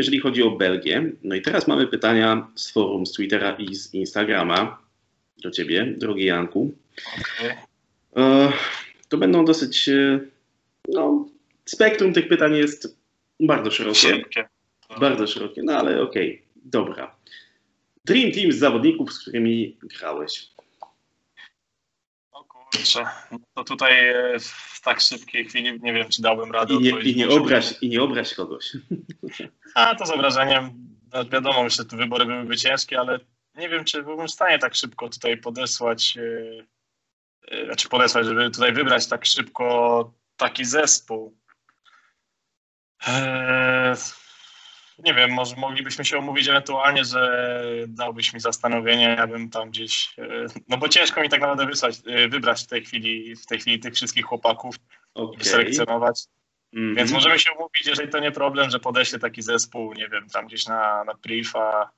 jeżeli chodzi o Belgię. No i teraz mamy pytania z forum, z Twittera i z Instagrama do ciebie, drogi Janku. Okay. E, to będą dosyć, e, no, spektrum tych pytań jest bardzo szerokie. Szybkie. Bardzo szerokie, no ale okej, okay. dobra. Dream Team z zawodników, z którymi grałeś. Kurczę, no to tutaj e, w tak szybkiej chwili nie wiem, czy dałbym radę I nie, i nie, obraź, I nie obraź kogoś. A to z obrażeniem, no wiadomo, że te wybory byłyby ciężkie, ale nie wiem, czy byłbym w stanie tak szybko tutaj podesłać, yy, znaczy podesłać, żeby tutaj wybrać tak szybko taki zespół. Nie wiem, może moglibyśmy się omówić ewentualnie, że dałbyś mi zastanowienie, ja bym tam gdzieś, e, no bo ciężko mi tak naprawdę wysłać, e, wybrać w tej chwili, w tej chwili tych wszystkich chłopaków okay. i selekcjonować. Mm -hmm. Więc możemy się umówić, jeżeli to nie problem, że podeślę taki zespół, nie wiem, tam gdzieś na, na priv, a,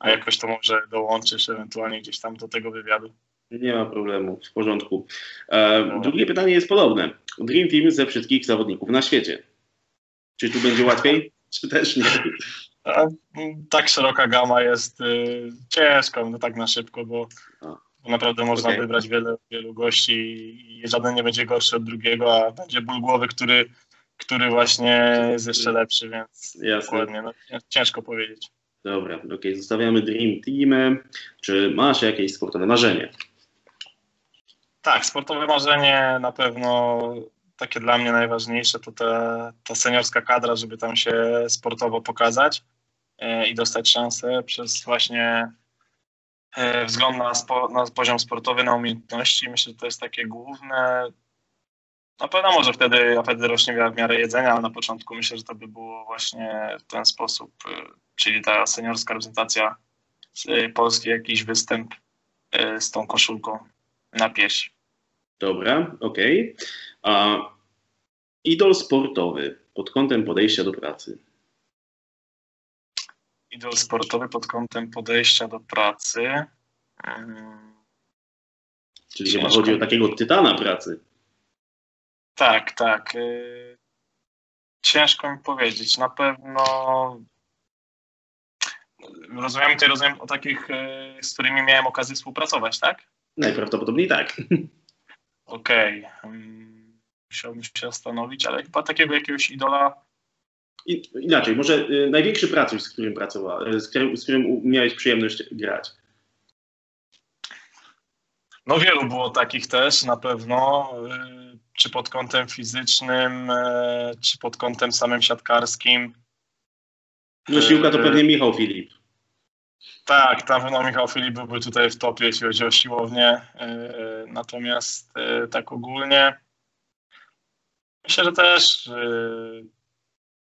a jakoś to może dołączysz ewentualnie gdzieś tam do tego wywiadu. Nie ma problemu, w porządku. E, no. Drugie pytanie jest podobne. Dream Team ze wszystkich zawodników na świecie. Czy tu będzie łatwiej? Czy też nie? tak szeroka gama jest y, ciężko, no tak na szybko, bo, bo naprawdę można okay. wybrać wiele, wielu gości i żaden nie będzie gorszy od drugiego, a będzie ból głowy, który, który właśnie jest jeszcze lepszy, więc Jasne. dokładnie, no, ciężko powiedzieć. Dobra, okej, okay. zostawiamy Dream Team. Czy masz jakieś sportowe marzenie? Tak, sportowe marzenie na pewno takie dla mnie najważniejsze to ta, ta seniorska kadra, żeby tam się sportowo pokazać e, i dostać szansę przez właśnie e, wzgląd na, spo, na poziom sportowy, na umiejętności. Myślę, że to jest takie główne. Na pewno może wtedy, a wtedy rośnie w miarę jedzenia, ale na początku myślę, że to by było właśnie w ten sposób, e, czyli ta seniorska reprezentacja Polski, jakiś występ z tą koszulką na pieś. Dobra, okej. Okay. A idol sportowy pod kątem podejścia do pracy. Idol sportowy pod kątem podejścia do pracy. Czyli chyba chodzi o takiego tytana pracy. Tak, tak. Y, ciężko mi powiedzieć. Na pewno rozumiem tutaj rozumiem o takich, y, z którymi miałem okazję współpracować, tak? Najprawdopodobniej tak. Okej. Okay musiałbym się zastanowić, ale chyba takiego jakiegoś idola. I, inaczej, może y, największy pracuś, z którym pracowałeś, z którym, z którym miałeś przyjemność grać? No wielu było takich też na pewno, y, czy pod kątem fizycznym, y, czy pod kątem samym siatkarskim. No siłka to pewnie Michał Filip. Tak, na pewno Michał Filip byłby tutaj w topie, jeśli chodzi o siłownię. Natomiast tak ogólnie Myślę, że też yy,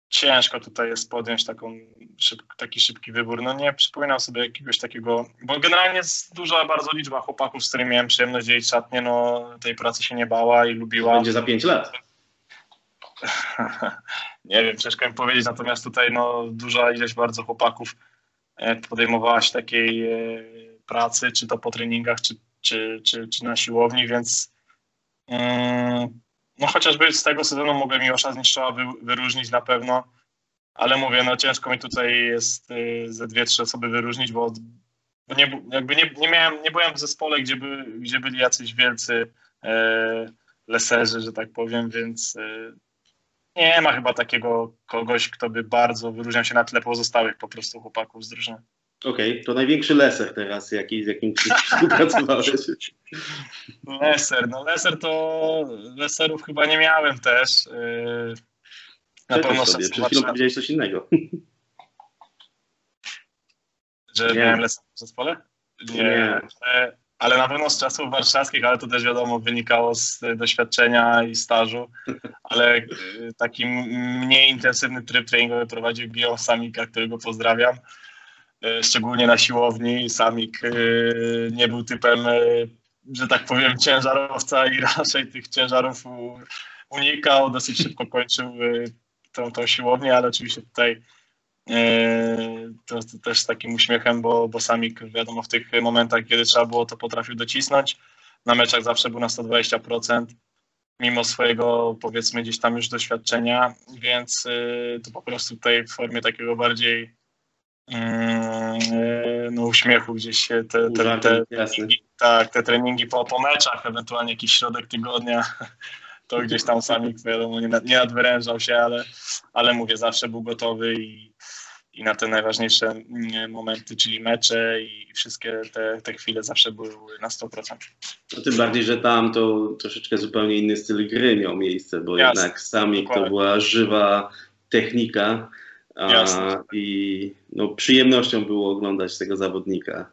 ciężko tutaj jest podjąć taką szyb, taki szybki wybór. No nie przypominam sobie jakiegoś takiego, bo generalnie jest duża bardzo liczba chłopaków, z którymi miałem przyjemność dzielić szatnie, no tej pracy się nie bała i lubiła. Będzie za pięć lat. nie wiem, ciężko mi powiedzieć, natomiast tutaj no, duża ilość bardzo chłopaków e, podejmowała się takiej e, pracy, czy to po treningach, czy, czy, czy, czy na siłowni, więc mm, no chociażby z tego sezonu mogę Miłosza Zniszczoła wy, wyróżnić na pewno, ale mówię, no ciężko mi tutaj jest y, ze dwie, trzy osoby wyróżnić, bo, bo nie, jakby nie, nie, miałem, nie byłem w zespole, gdzie, by, gdzie byli jacyś wielcy e, leserzy, że tak powiem, więc e, nie ma chyba takiego kogoś, kto by bardzo wyróżniał się na tle pozostałych po prostu chłopaków z drużyny. Okej, okay, to największy leser teraz, jaki, z jakim współpracowałeś. Leser, no leser to leserów chyba nie miałem też. Yy, na pewno sobie, przed chwilą powiedziałeś coś innego. Że nie. miałem leser w zespole? Nie. nie. Ale na pewno z czasów warszawskich, ale to też wiadomo wynikało z doświadczenia i stażu, ale yy, taki mniej intensywny tryb treningowy prowadził Guillaume Samika, którego pozdrawiam szczególnie na siłowni. Samik e, nie był typem, e, że tak powiem, ciężarowca i raczej tych ciężarów unikał, dosyć szybko kończył tą, tą siłownię, ale oczywiście tutaj to, to, też z takim uśmiechem, bo, bo Samik wiadomo w tych momentach, kiedy trzeba było, to potrafił docisnąć. Na meczach zawsze był na 120%. mimo swojego powiedzmy gdzieś tam już doświadczenia, więc to po prostu tutaj w formie takiego bardziej no, uśmiechu gdzieś się te, te, te, treningi, tak, te treningi po, po meczach, ewentualnie jakiś środek tygodnia, to gdzieś tam sami wiadomo nie, nie nadwyrężał się, ale, ale mówię, zawsze był gotowy i, i na te najważniejsze mm, momenty, czyli mecze i wszystkie te, te chwile zawsze były na 100%. No tym bardziej, że tam to troszeczkę zupełnie inny styl gry miał miejsce, bo Jasne, jednak sami to była żywa technika a, i no, przyjemnością było oglądać tego zawodnika.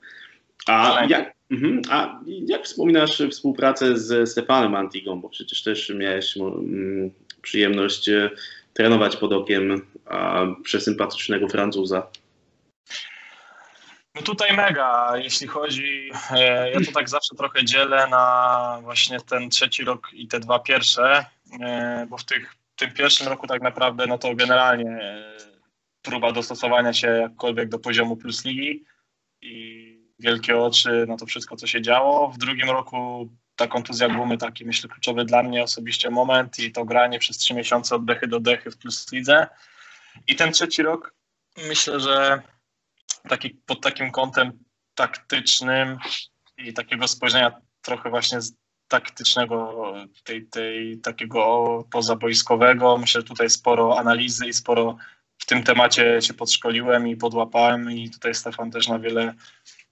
A jak, mhm, a jak wspominasz współpracę z Stefanem Antigą, bo przecież też miałeś mm, przyjemność e, trenować pod okiem przesympatycznego Francuza. No tutaj mega, jeśli chodzi, e, ja to tak zawsze trochę dzielę na właśnie ten trzeci rok i te dwa pierwsze, e, bo w tych, tym pierwszym roku tak naprawdę no to generalnie próba dostosowania się jakkolwiek do poziomu plus ligi i wielkie oczy na to wszystko, co się działo. W drugim roku ta kontuzja gumy, taki myślę kluczowy dla mnie osobiście moment i to granie przez trzy miesiące od dechy do dechy w plus lidze. I ten trzeci rok myślę, że taki, pod takim kątem taktycznym i takiego spojrzenia trochę właśnie z taktycznego, tej, tej, takiego pozaboiskowego. Myślę, że tutaj sporo analizy i sporo w tym temacie się podszkoliłem i podłapałem i tutaj Stefan też na wiele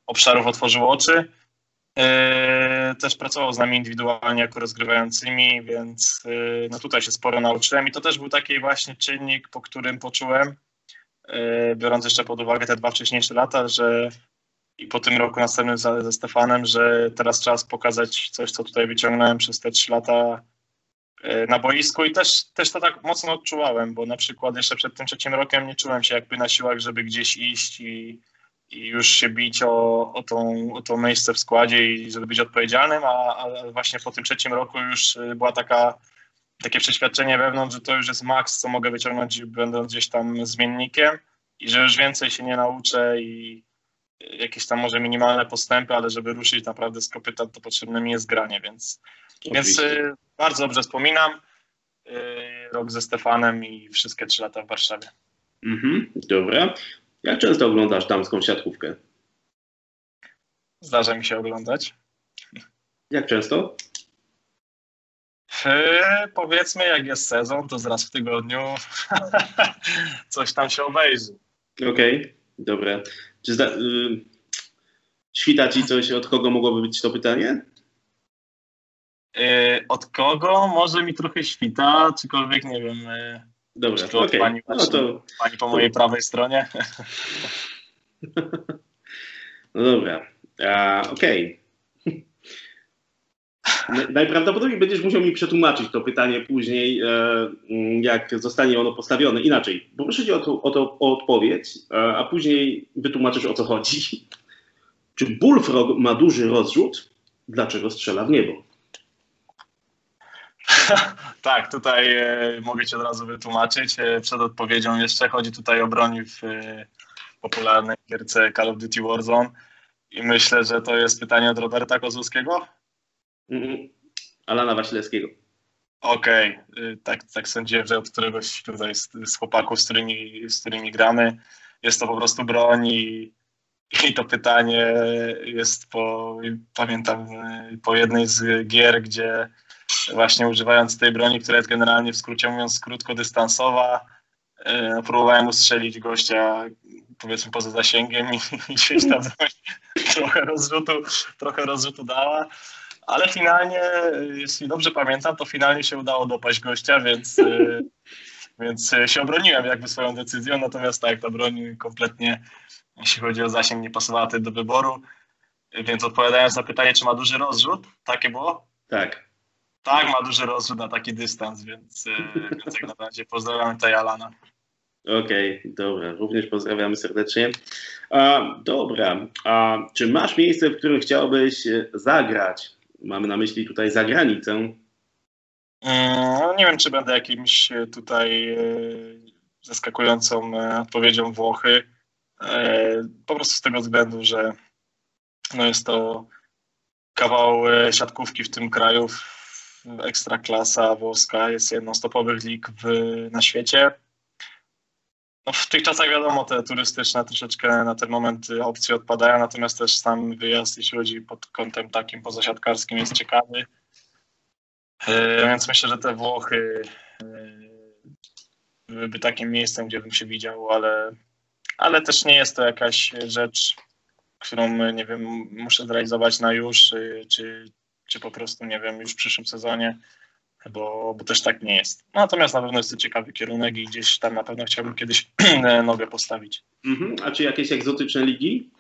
obszarów otworzył oczy. E, też pracował z nami indywidualnie jako rozgrywającymi, więc e, no tutaj się sporo nauczyłem i to też był taki właśnie czynnik, po którym poczułem, e, biorąc jeszcze pod uwagę te dwa wcześniejsze lata, że i po tym roku następnym ze Stefanem, że teraz czas pokazać coś, co tutaj wyciągnąłem przez te trzy lata na boisku i też, też to tak mocno odczuwałem, bo na przykład jeszcze przed tym trzecim rokiem nie czułem się jakby na siłach, żeby gdzieś iść i i już się bić o, o, tą, o to miejsce w składzie i żeby być odpowiedzialnym, a, a właśnie po tym trzecim roku już y, była taka, takie przeświadczenie wewnątrz, że to już jest maks, co mogę wyciągnąć będąc gdzieś tam zmiennikiem i że już więcej się nie nauczę i jakieś tam może minimalne postępy, ale żeby ruszyć naprawdę z kopyta, to potrzebne mi jest granie, więc, więc y, bardzo dobrze wspominam y, rok ze Stefanem i wszystkie trzy lata w Warszawie. Mhm, dobra. Jak często oglądasz damską siatkówkę? Zdarza mi się oglądać. Jak często? Yy, powiedzmy, jak jest sezon, to raz w tygodniu coś tam się obejrzy. Okej, okay, dobra. Czy zda, yy, świta ci coś, od kogo mogłoby być to pytanie? Yy, od kogo? Może mi trochę świta, czykolwiek nie wiem. Yy, Dobra, okej. Okay. Pani, no to... pani po mojej prawej stronie. No dobra, okej. Okay. Najprawdopodobniej będziesz musiał mi przetłumaczyć to pytanie później, e, jak zostanie ono postawione. Inaczej, poproszę cię o, to, o, to, o odpowiedź, a później wytłumaczysz o co chodzi. Czy Bullfrog ma duży rozrzut? Dlaczego strzela w niebo? tak, tutaj e, mogę Ci od razu wytłumaczyć. E, przed odpowiedzią jeszcze chodzi tutaj o broń w e, popularnej gierce Call of Duty Warzone i myślę, że to jest pytanie od Roberta Kozłowskiego? Mm, Alana Wasilewskiego. Okej, okay. tak, tak sądziłem, że od któregoś tutaj z, z chłopaków, z którymi, z którymi gramy, jest to po prostu broń i, i to pytanie jest po, pamiętam, po jednej z gier, gdzie właśnie używając tej broni, która jest generalnie w skrócie mówiąc krótkodystansowa. E, próbowałem ustrzelić gościa powiedzmy poza zasięgiem i, gdzieś ta broń trochę rozrzutu, trochę rozrzutu dała. Ale finalnie, jeśli dobrze pamiętam, to finalnie się udało dopaść gościa, więc, e, więc się obroniłem jakby swoją decyzją. Natomiast tak, ta broń kompletnie, jeśli chodzi o zasięg, nie pasowała tutaj do wyboru. Więc odpowiadając na pytanie, czy ma duży rozrzut, takie było? Tak. Tak, ma duży rozrzut na taki dystans, więc, e, więc jak na razie pozdrawiam tutaj Alana. Okej, okay, dobra, również pozdrawiamy serdecznie. A, dobra, a czy masz miejsce, w którym chciałbyś e, zagrać? Mamy na myśli tutaj zagranicę. Mm, nie wiem, czy będę jakimś e, tutaj zaskakującą odpowiedzią Włochy. Po prostu z tego względu, że no jest to kawał siatkówki w tym kraju, Ekstraklasa włoska jest jedną z topowych lig w, na świecie. No, w tych czasach wiadomo, te turystyczne troszeczkę na ten moment opcje odpadają, natomiast też sam wyjazd, jeśli chodzi pod kątem takim pozasiadkarskim, jest ciekawy. E, więc myślę, że te Włochy e, byłyby takim miejscem, gdzie bym się widział, ale, ale też nie jest to jakaś rzecz, którą, nie wiem, muszę zrealizować na już, y, czy, czy po prostu, nie wiem, już w przyszłym sezonie, bo, bo też tak nie jest. Natomiast na pewno jest to ciekawy kierunek i gdzieś tam na pewno chciałbym kiedyś nogę postawić. Mhm. A czy jakieś egzotyczne ligi?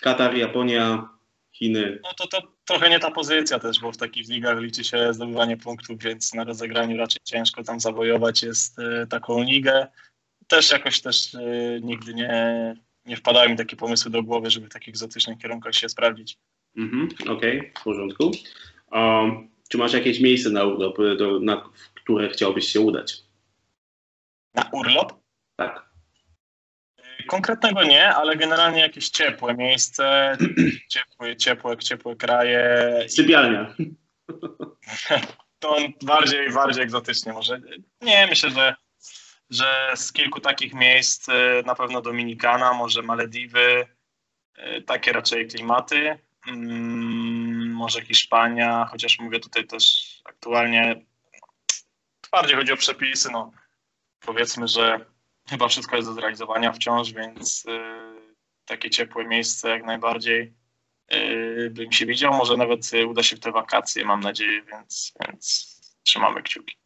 Katar, Japonia, Chiny? No to, to trochę nie ta pozycja też, bo w takich ligach liczy się zdobywanie punktów, więc na rozegraniu raczej ciężko tam zawojować jest y, taką ligę. Też jakoś też y, nigdy nie, nie wpadały mi takie pomysły do głowy, żeby w takich egzotycznych kierunkach się sprawdzić. Mhm, Okej, okay, w porządku. Um, czy masz jakieś miejsce na urlop, do, na w które chciałbyś się udać? Na urlop? Tak. Konkretnego nie, ale generalnie jakieś ciepłe miejsce, ciepłe, ciepłe, ciepłe kraje. Sypialnia. To bardziej, bardziej egzotycznie może. Nie, myślę, że że z kilku takich miejsc e, na pewno Dominikana, może Malediwy, e, takie raczej klimaty, może Hiszpania, chociaż mówię tutaj też aktualnie bardziej chodzi o przepisy, no powiedzmy, że chyba wszystko jest do zrealizowania wciąż, więc e, takie ciepłe miejsce jak najbardziej bym się widział. Może nawet uda się w te wakacje, mam nadzieję, więc, więc trzymamy kciuki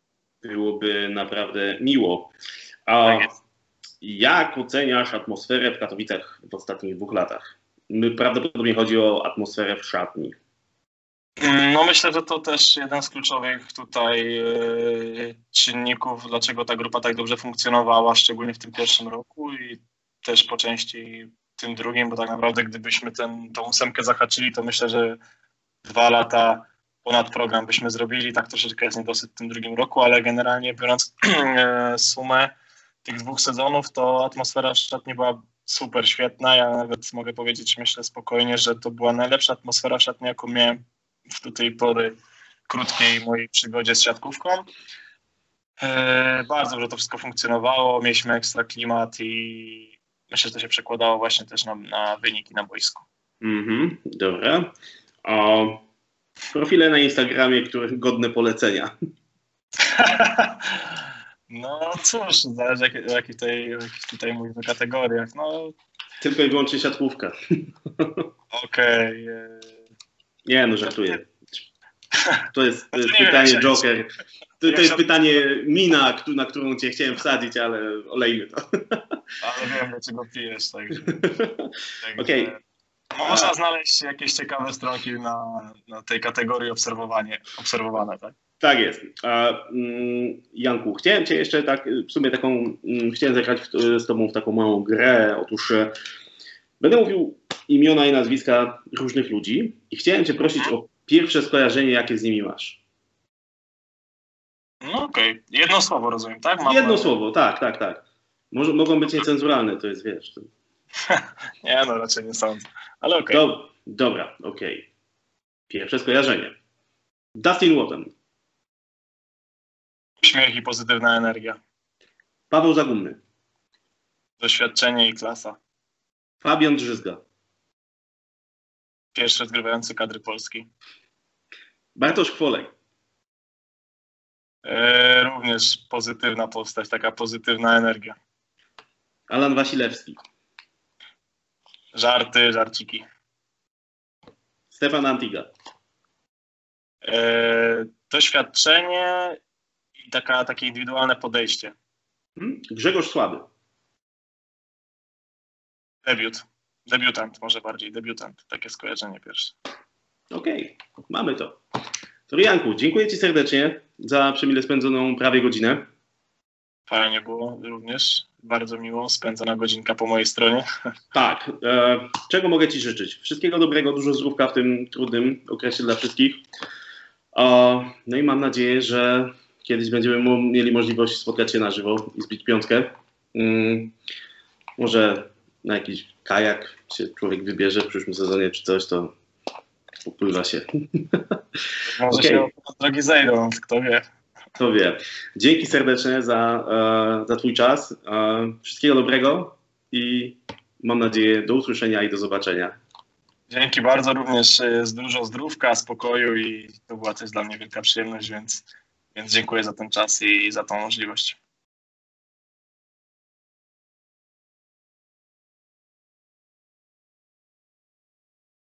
byłoby naprawdę miło. A tak jak oceniasz atmosferę w Katowicach w ostatnich dwóch latach? Prawdopodobnie chodzi o atmosferę w szatni. Mm, no myślę, że to też jeden z kluczowych tutaj e, czynników, dlaczego ta grupa tak dobrze funkcjonowała, szczególnie w tym pierwszym roku i też po części tym drugim, bo tak naprawdę gdybyśmy ten, tą ósemkę zahaczyli, to myślę, że dwa lata ponad program byśmy zrobili. Tak troszeczkę jest niedosyt w tym drugim roku, ale generalnie biorąc e, sumę tych dwóch sezonów, to atmosfera w szatni była super świetna. Ja nawet mogę powiedzieć, myślę spokojnie, że to była najlepsza atmosfera w szatni, jaką miałem w do tej pory krótkiej mojej przygodzie z siatkówką. E, bardzo dobrze to wszystko funkcjonowało, mieliśmy ekstra klimat i myślę, że to się przekładało właśnie też na, na wyniki na boisku. Mhm, dobra. O, Profile na Instagramie, które godne polecenia. No cóż, zależy jak, jakich tutaj, tutaj mówimy kategoriach. No. Tylko i wyłącznie siatkówka. Okej. Okay. E, Nie, no żartuję. To jest, to jest pytanie wiem, Joker. To, to jest pytanie mina, na którą cię chciałem wsadzić, ale olejmy to. Ale wiem, dlaczego pijesz, także. Okej. Okay. Można znaleźć jakieś ciekawe stronki na, na tej kategorii obserwowanie, obserwowane, tak? Tak jest. A, mm, Janku, chciałem Cię jeszcze tak, w sumie taką, mm, chciałem zagrać z Tobą w taką małą grę. Otóż e, będę mówił imiona i nazwiska różnych ludzi i chciałem Cię prosić o pierwsze skojarzenie, jakie z nimi masz. No okej, okay. jedno słowo rozumiem, tak? Mam... Jedno słowo, tak, tak, tak. Może, mogą być niecenzuralne, to jest, wiesz... To... nie, no raczej nie sądzę, ale okej. Okay. Do, dobra, okej. Okay. Pierwsze skojarzenie. Dustin Watton. Śmiech i pozytywna energia. Paweł Zagumny. Doświadczenie i klasa. Fabian Drzyzga. Pierwszy odgrywający kadry Polski. Bartosz Kwolej. E, również pozytywna postać, taka pozytywna energia. Alan Wasilewski. Żarty, żarciki. Stefan Antiga. E, doświadczenie taka, takie indywidualne podejście. Hmm? Grzegorz Słaby. Debiut. Debiutant, może bardziej debiutant. Takie skojarzenie pierwsze. Okej, okay. mamy to. To Janku, dziękuję Ci serdecznie za przemile spędzoną prawie godzinę. Fajnie było również. Bardzo miło spędzona godzinka po mojej stronie. Tak. E, czego mogę Ci życzyć? Wszystkiego dobrego, dużo zdrówka w tym trudnym okresie dla wszystkich. E, no i mam nadzieję, że kiedyś będziemy mieli możliwość spotkać się na żywo i zbić piątkę. Mm, może na jakiś kajak się człowiek wybierze w przyszłym sezonie czy coś, to upływa się. Może okay. się drogi zejdą, kto wie. Kto wie. Dzięki serdecznie za, e, za Twój czas. E, wszystkiego dobrego i mam nadzieję do usłyszenia i do zobaczenia. Dzięki bardzo, również z dużo zdrówka, spokoju i to była też dla mnie wielka przyjemność, więc, więc dziękuję za ten czas i za tą możliwość.